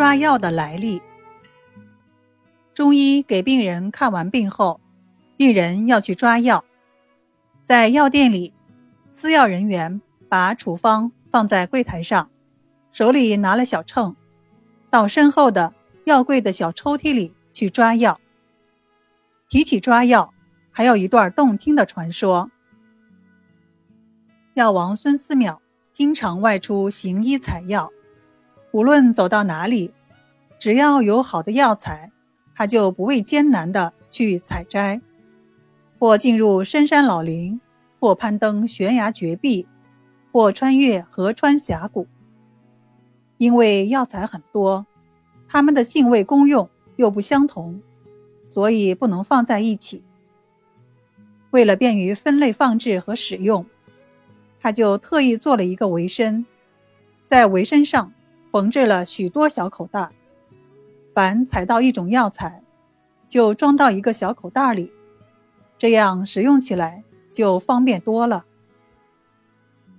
抓药的来历。中医给病人看完病后，病人要去抓药，在药店里，司药人员把处方放在柜台上，手里拿了小秤，到身后的药柜的小抽屉里去抓药。提起抓药，还有一段动听的传说。药王孙思邈经常外出行医采药，无论走到哪里，只要有好的药材。他就不畏艰难地去采摘，或进入深山老林，或攀登悬崖绝壁，或穿越河川峡谷。因为药材很多，它们的性味功用又不相同，所以不能放在一起。为了便于分类放置和使用，他就特意做了一个围身，在围身上缝制了许多小口袋。凡采到一种药材，就装到一个小口袋里，这样使用起来就方便多了。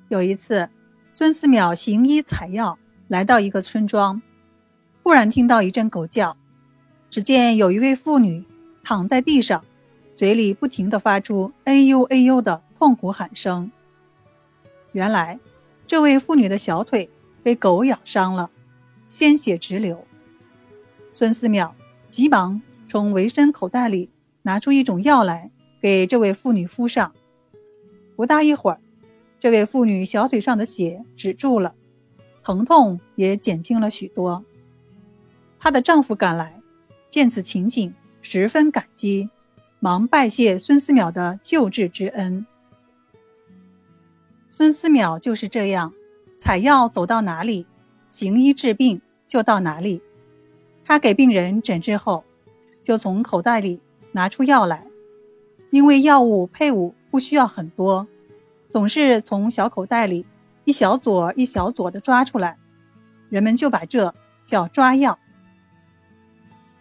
有一次，孙思邈行医采药，来到一个村庄，忽然听到一阵狗叫，只见有一位妇女躺在地上，嘴里不停地发出“哎呦哎呦”的痛苦喊声。原来，这位妇女的小腿被狗咬伤了，鲜血直流。孙思邈急忙从围身口袋里拿出一种药来，给这位妇女敷上。不大一会儿，这位妇女小腿上的血止住了，疼痛也减轻了许多。她的丈夫赶来，见此情景，十分感激，忙拜谢孙思邈的救治之恩。孙思邈就是这样，采药走到哪里，行医治病就到哪里。他给病人诊治后，就从口袋里拿出药来，因为药物配伍不需要很多，总是从小口袋里一小撮一小撮的抓出来，人们就把这叫抓药。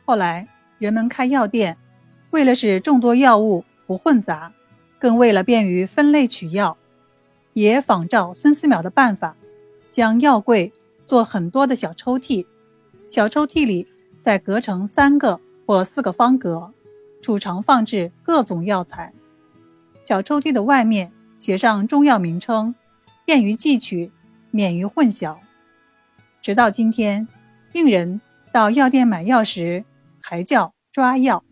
后来人们开药店，为了使众多药物不混杂，更为了便于分类取药，也仿照孙思邈的办法，将药柜做很多的小抽屉，小抽屉里。再隔成三个或四个方格，储藏放置各种药材。小抽屉的外面写上中药名称，便于记取，免于混淆。直到今天，病人到药店买药时，还叫抓药。